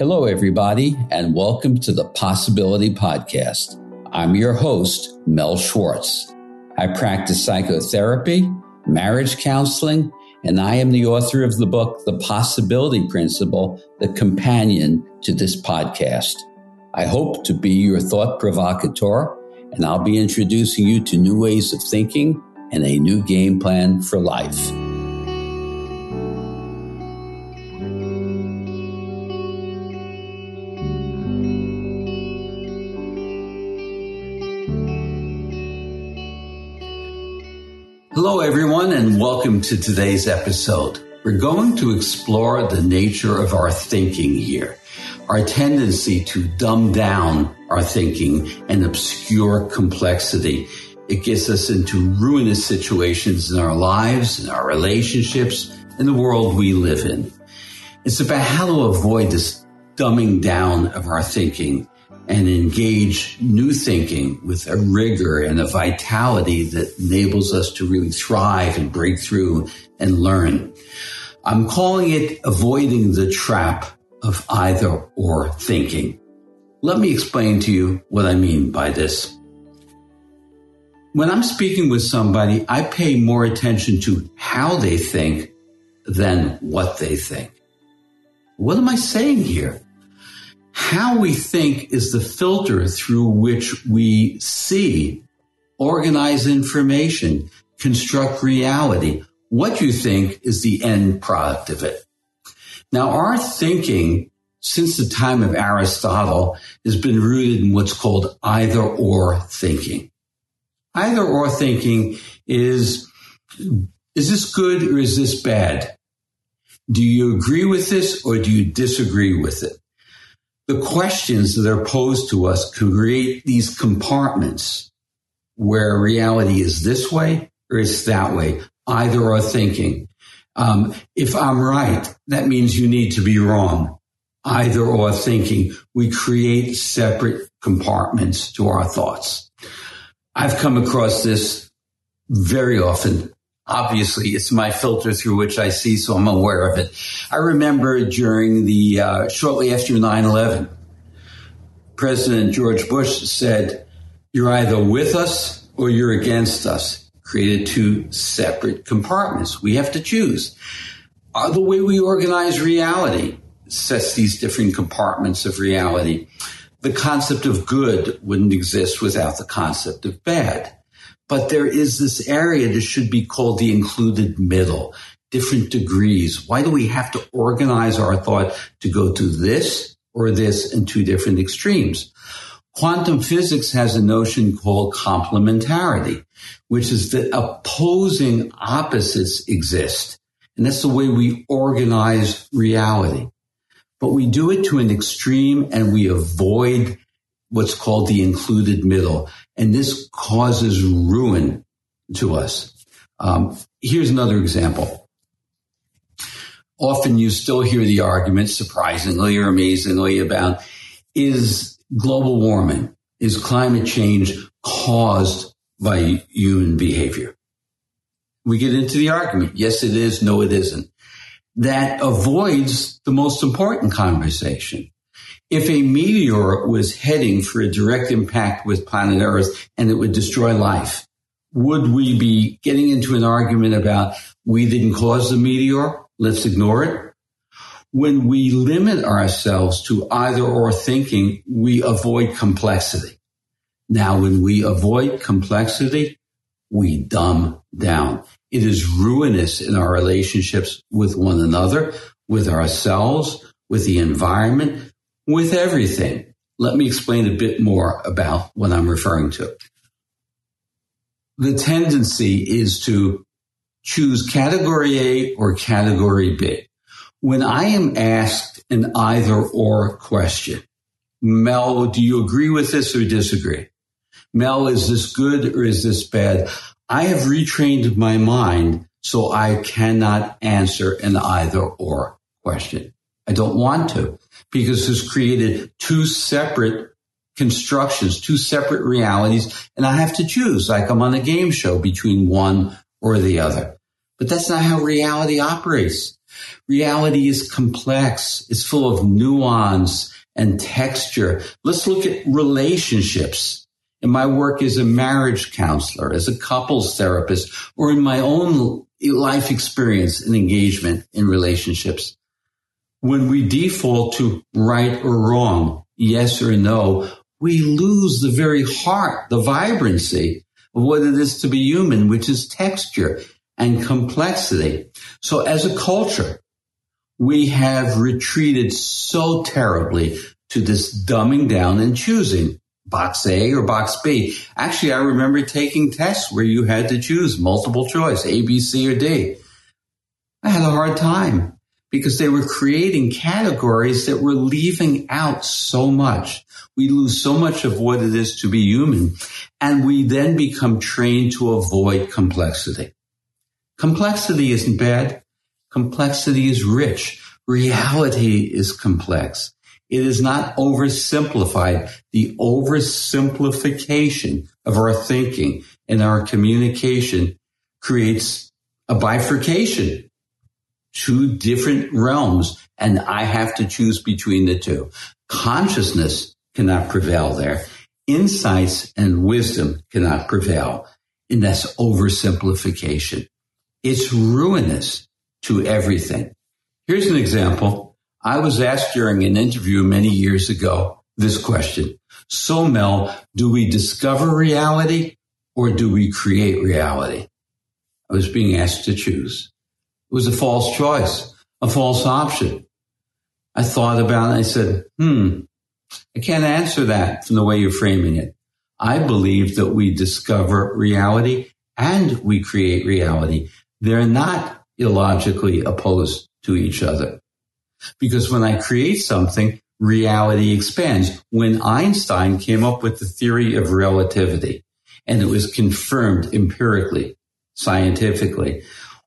Hello, everybody, and welcome to the Possibility Podcast. I'm your host, Mel Schwartz. I practice psychotherapy, marriage counseling, and I am the author of the book, The Possibility Principle, the companion to this podcast. I hope to be your thought provocateur, and I'll be introducing you to new ways of thinking and a new game plan for life. Hello, everyone, and welcome to today's episode. We're going to explore the nature of our thinking here, our tendency to dumb down our thinking and obscure complexity. It gets us into ruinous situations in our lives, in our relationships, in the world we live in. It's about how to avoid this dumbing down of our thinking and engage new thinking with a rigor and a vitality that enables us to really thrive and break through and learn. I'm calling it avoiding the trap of either or thinking. Let me explain to you what I mean by this. When I'm speaking with somebody, I pay more attention to how they think than what they think. What am I saying here? How we think is the filter through which we see, organize information, construct reality. What you think is the end product of it. Now, our thinking since the time of Aristotle has been rooted in what's called either or thinking. Either or thinking is, is this good or is this bad? Do you agree with this or do you disagree with it? The questions that are posed to us create these compartments where reality is this way or it's that way, either or thinking. Um, if I'm right, that means you need to be wrong. Either or thinking. We create separate compartments to our thoughts. I've come across this very often obviously it's my filter through which I see, so I'm aware of it. I remember during the uh, shortly after 9/11, President George Bush said, "You're either with us or you're against us." Created two separate compartments. We have to choose. Uh, the way we organize reality sets these different compartments of reality. The concept of good wouldn't exist without the concept of bad but there is this area that should be called the included middle, different degrees. Why do we have to organize our thought to go to this or this in two different extremes? Quantum physics has a notion called complementarity, which is that opposing opposites exist. And that's the way we organize reality. But we do it to an extreme and we avoid what's called the included middle. And this causes ruin to us. Um, here's another example. Often you still hear the argument, surprisingly or amazingly, about is global warming, is climate change caused by human behavior? We get into the argument. Yes, it is. No, it isn't. That avoids the most important conversation if a meteor was heading for a direct impact with planet Earth and it would destroy life, would we be getting into an argument about we didn't cause the meteor? Let's ignore it. When we limit ourselves to either or thinking, we avoid complexity. Now, when we avoid complexity, we dumb down. It is ruinous in our relationships with one another, with ourselves, with the environment, with everything. Let me explain a bit more about what I'm referring to. The tendency is to choose category A or category B. When I am asked an either or question, Mel, do you agree with this or disagree? Mel, is this good or is this bad? I have retrained my mind so I cannot answer an either or question. I don't want to because it's created two separate constructions, two separate realities, and I have to choose like I'm on a game show between one or the other. But that's not how reality operates. Reality is complex. It's full of nuance and texture. Let's look at relationships. In my work as a marriage counselor, as a couples therapist, or in my own life experience and engagement in relationships, when we default to right or wrong, yes or no, we lose the very heart, the vibrancy of what it is to be human, which is texture and complexity. So as a culture, we have retreated so terribly to this dumbing down and choosing box A or box B. Actually, I remember taking tests where you had to choose multiple choice, A, B, C, or D. I had a hard time because they were creating categories that were leaving out so much. We lose so much of what it is to be human, and we then become trained to avoid complexity. Complexity isn't bad. Complexity is rich. Reality is complex. It is not oversimplified. The oversimplification of our thinking and our communication creates a bifurcation, two different realms, and I have to choose between the two. Consciousness cannot prevail there. Insights and wisdom cannot prevail. And that's oversimplification. It's ruinous to everything. Here's an example. I was asked during an interview many years ago this question. So Mel, do we discover reality or do we create reality? I was being asked to choose. It was a false choice, a false option. I thought about it. I said, hmm, I can't answer that from the way you're framing it. I believe that we discover reality and we create reality. They're not illogically opposed to each other. Because when I create something, reality expands. When Einstein came up with the theory of relativity, and it was confirmed empirically, scientifically,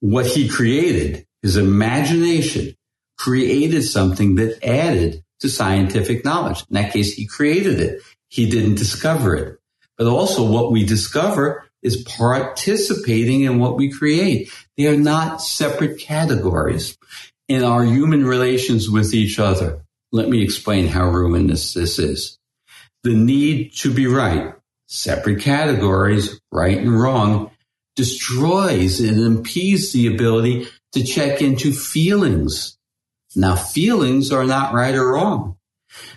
what he created, his imagination, created something that added to scientific knowledge. In that case, he created it. He didn't discover it. But also what we discover is participating in what we create. They are not separate categories in our human relations with each other. Let me explain how ruinous this is. The need to be right, separate categories, right and wrong, destroys and impedes the ability to check into feelings. Now, feelings are not right or wrong.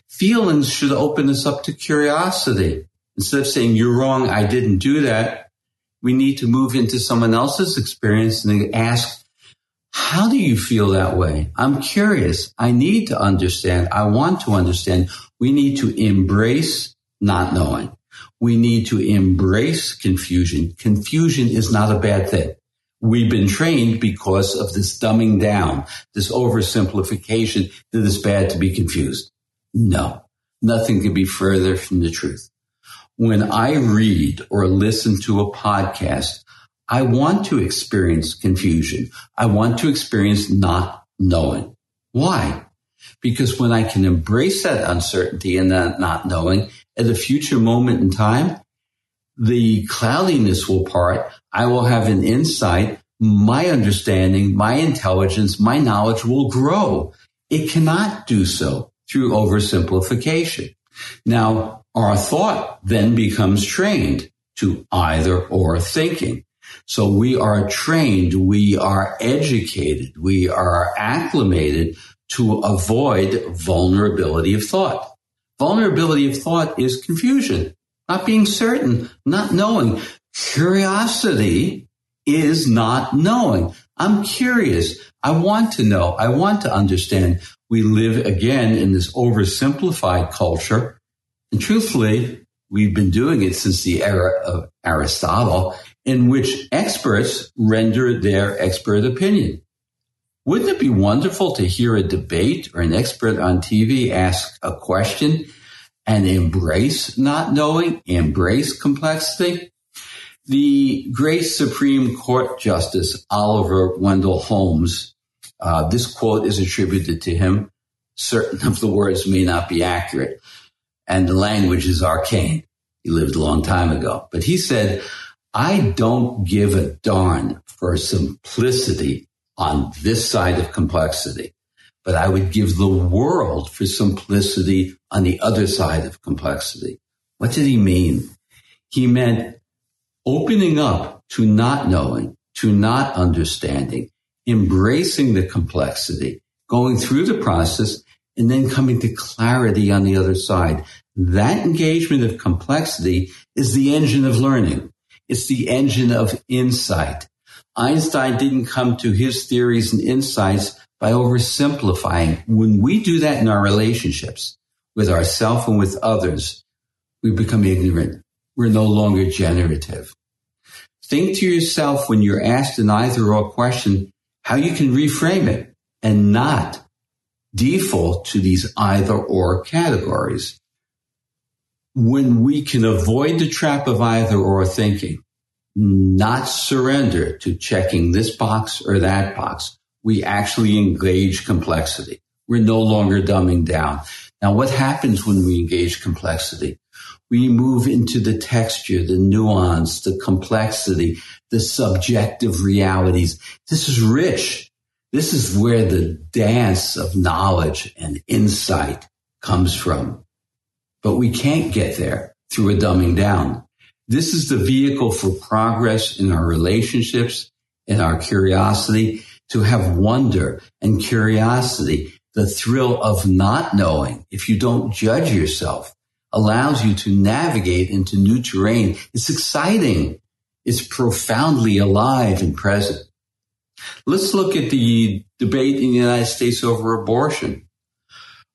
Feelings should open us up to curiosity. Instead of saying, you're wrong, I didn't do that, we need to move into someone else's experience and ask, how do you feel that way? I'm curious. I need to understand. I want to understand. We need to embrace not knowing. We need to embrace confusion. Confusion is not a bad thing. We've been trained because of this dumbing down, this oversimplification that it's bad to be confused. No, nothing could be further from the truth. When I read or listen to a podcast, I want to experience confusion. I want to experience not knowing. Why? Because when I can embrace that uncertainty and that not knowing at a future moment in time, the cloudiness will part. I will have an insight. My understanding, my intelligence, my knowledge will grow. It cannot do so through oversimplification. Now, our thought then becomes trained to either or thinking. So we are trained, we are educated, we are acclimated to avoid vulnerability of thought. Vulnerability of thought is confusion, not being certain, not knowing. Curiosity is not knowing. I'm curious. I want to know. I want to understand. We live again in this oversimplified culture and truthfully, we've been doing it since the era of Aristotle, in which experts render their expert opinion. Wouldn't it be wonderful to hear a debate or an expert on TV ask a question and embrace not knowing, embrace complexity? The great Supreme Court Justice Oliver Wendell Holmes, uh, this quote is attributed to him. Certain of the words may not be accurate, and the language is arcane. He lived a long time ago. But he said, I don't give a darn for simplicity on this side of complexity, but I would give the world for simplicity on the other side of complexity. What did he mean? He meant opening up to not knowing, to not understanding, embracing the complexity, going through the process, and then coming to clarity on the other side. That engagement of complexity is the engine of learning. It's the engine of insight. Einstein didn't come to his theories and insights by oversimplifying. When we do that in our relationships with ourselves and with others, we become ignorant. We're no longer generative. Think to yourself when you're asked an either or question, how you can reframe it and not default to these either or categories. When we can avoid the trap of either or thinking, not surrender to checking this box or that box. We actually engage complexity. We're no longer dumbing down. Now, what happens when we engage complexity? We move into the texture, the nuance, the complexity, the subjective realities. This is rich. This is where the dance of knowledge and insight comes from. But we can't get there through a dumbing down. This is the vehicle for progress in our relationships, in our curiosity, to have wonder and curiosity, the thrill of not knowing. If you don't judge yourself, allows you to navigate into new terrain. It's exciting. It's profoundly alive and present. Let's look at the debate in the United States over abortion.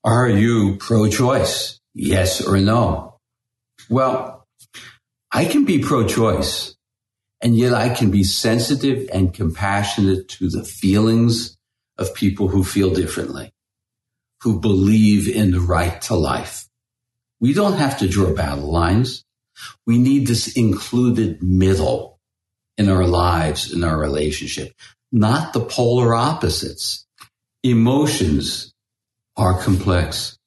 Are you pro-choice? Yes or no? Well, I can be pro choice and yet I can be sensitive and compassionate to the feelings of people who feel differently, who believe in the right to life. We don't have to draw battle lines. We need this included middle in our lives, in our relationship, not the polar opposites. Emotions are complex.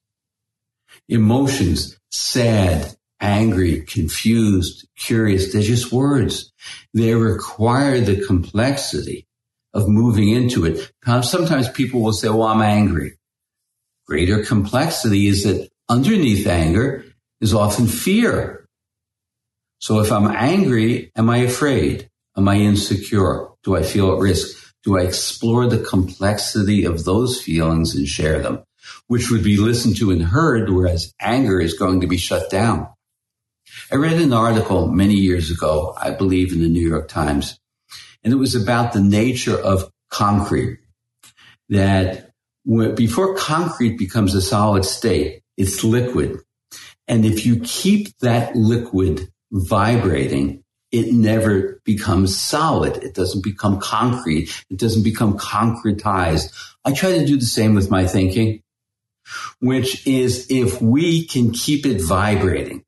Emotions, sad, angry, confused, curious. They're just words. They require the complexity of moving into it. Sometimes people will say, well, I'm angry. Greater complexity is that underneath anger is often fear. So if I'm angry, am I afraid? Am I insecure? Do I feel at risk? Do I explore the complexity of those feelings and share them? Which would be listened to and heard, whereas anger is going to be shut down. I read an article many years ago, I believe in the New York Times, and it was about the nature of concrete. That before concrete becomes a solid state, it's liquid. And if you keep that liquid vibrating, it never becomes solid. It doesn't become concrete. It doesn't become concretized. I try to do the same with my thinking, which is if we can keep it vibrating,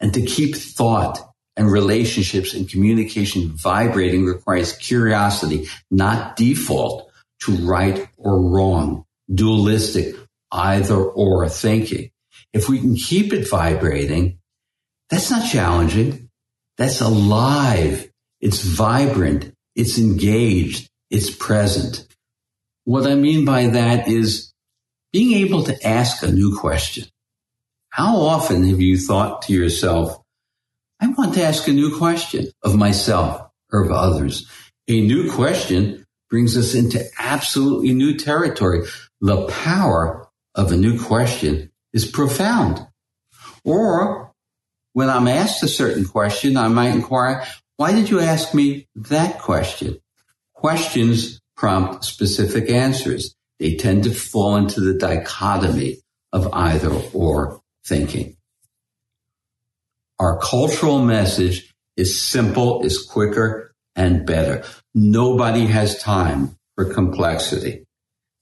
and to keep thought and relationships and communication vibrating requires curiosity, not default to right or wrong, dualistic, either or thinking. If we can keep it vibrating, that's not challenging. That's alive. It's vibrant. It's engaged. It's present. What I mean by that is being able to ask a new question. How often have you thought to yourself, I want to ask a new question of myself or of others? A new question brings us into absolutely new territory. The power of a new question is profound. Or when I'm asked a certain question, I might inquire, why did you ask me that question? Questions prompt specific answers. They tend to fall into the dichotomy of either or thinking. Our cultural message is simple, is quicker, and better. Nobody has time for complexity.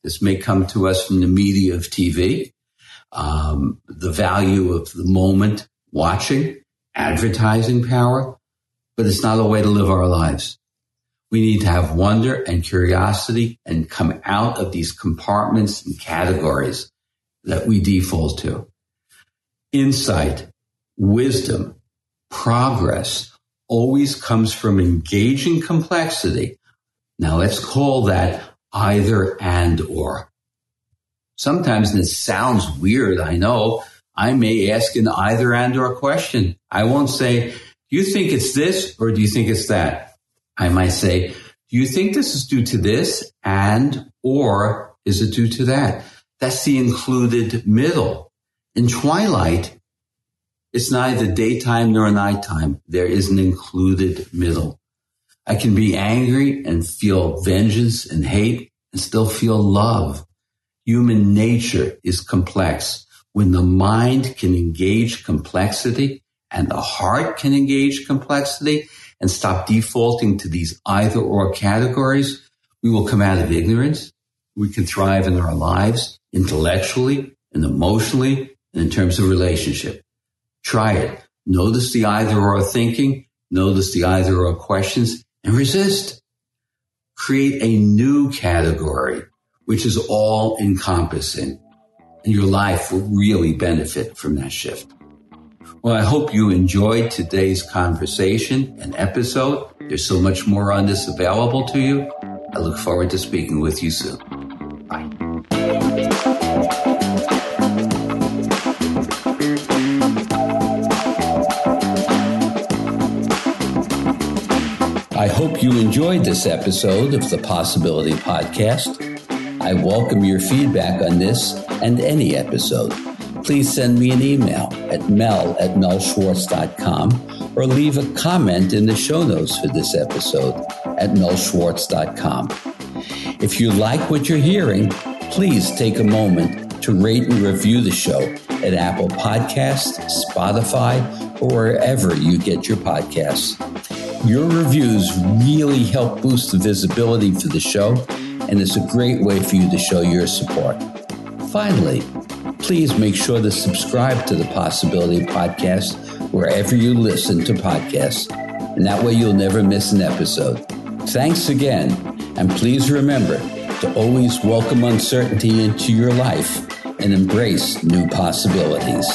This may come to us from the media of TV, um, the value of the moment watching, advertising power, but it's not a way to live our lives. We need to have wonder and curiosity and come out of these compartments and categories that we default to insight, wisdom, progress always comes from engaging complexity, Now let's call that either and or. Sometimes this sounds weird, I know. I may ask an either and or question. I won't say, do you think it's this or do you think it's that? I might say, do you think this is due to this and or is it due to that? That's the included middle. In twilight, it's neither daytime nor nighttime. There is an included middle. I can be angry and feel vengeance and hate and still feel love. Human nature is complex. When the mind can engage complexity and the heart can engage complexity and stop defaulting to these either or categories, we will come out of ignorance. We can thrive in our lives intellectually and emotionally in terms of relationship. Try it. Notice the either or thinking, notice the either or questions and resist. Create a new category, which is all encompassing and your life will really benefit from that shift. Well, I hope you enjoyed today's conversation and episode. There's so much more on this available to you. I look forward to speaking with you soon. You enjoyed this episode of the Possibility Podcast. I welcome your feedback on this and any episode. Please send me an email at mel at melschwartz.com or leave a comment in the show notes for this episode at melschwartz.com. If you like what you're hearing, please take a moment to rate and review the show at Apple Podcasts, Spotify, or wherever you get your podcasts. Your reviews really help boost the visibility for the show, and it's a great way for you to show your support. Finally, please make sure to subscribe to the Possibility Podcast wherever you listen to podcasts, and that way you'll never miss an episode. Thanks again, and please remember to always welcome uncertainty into your life and embrace new possibilities.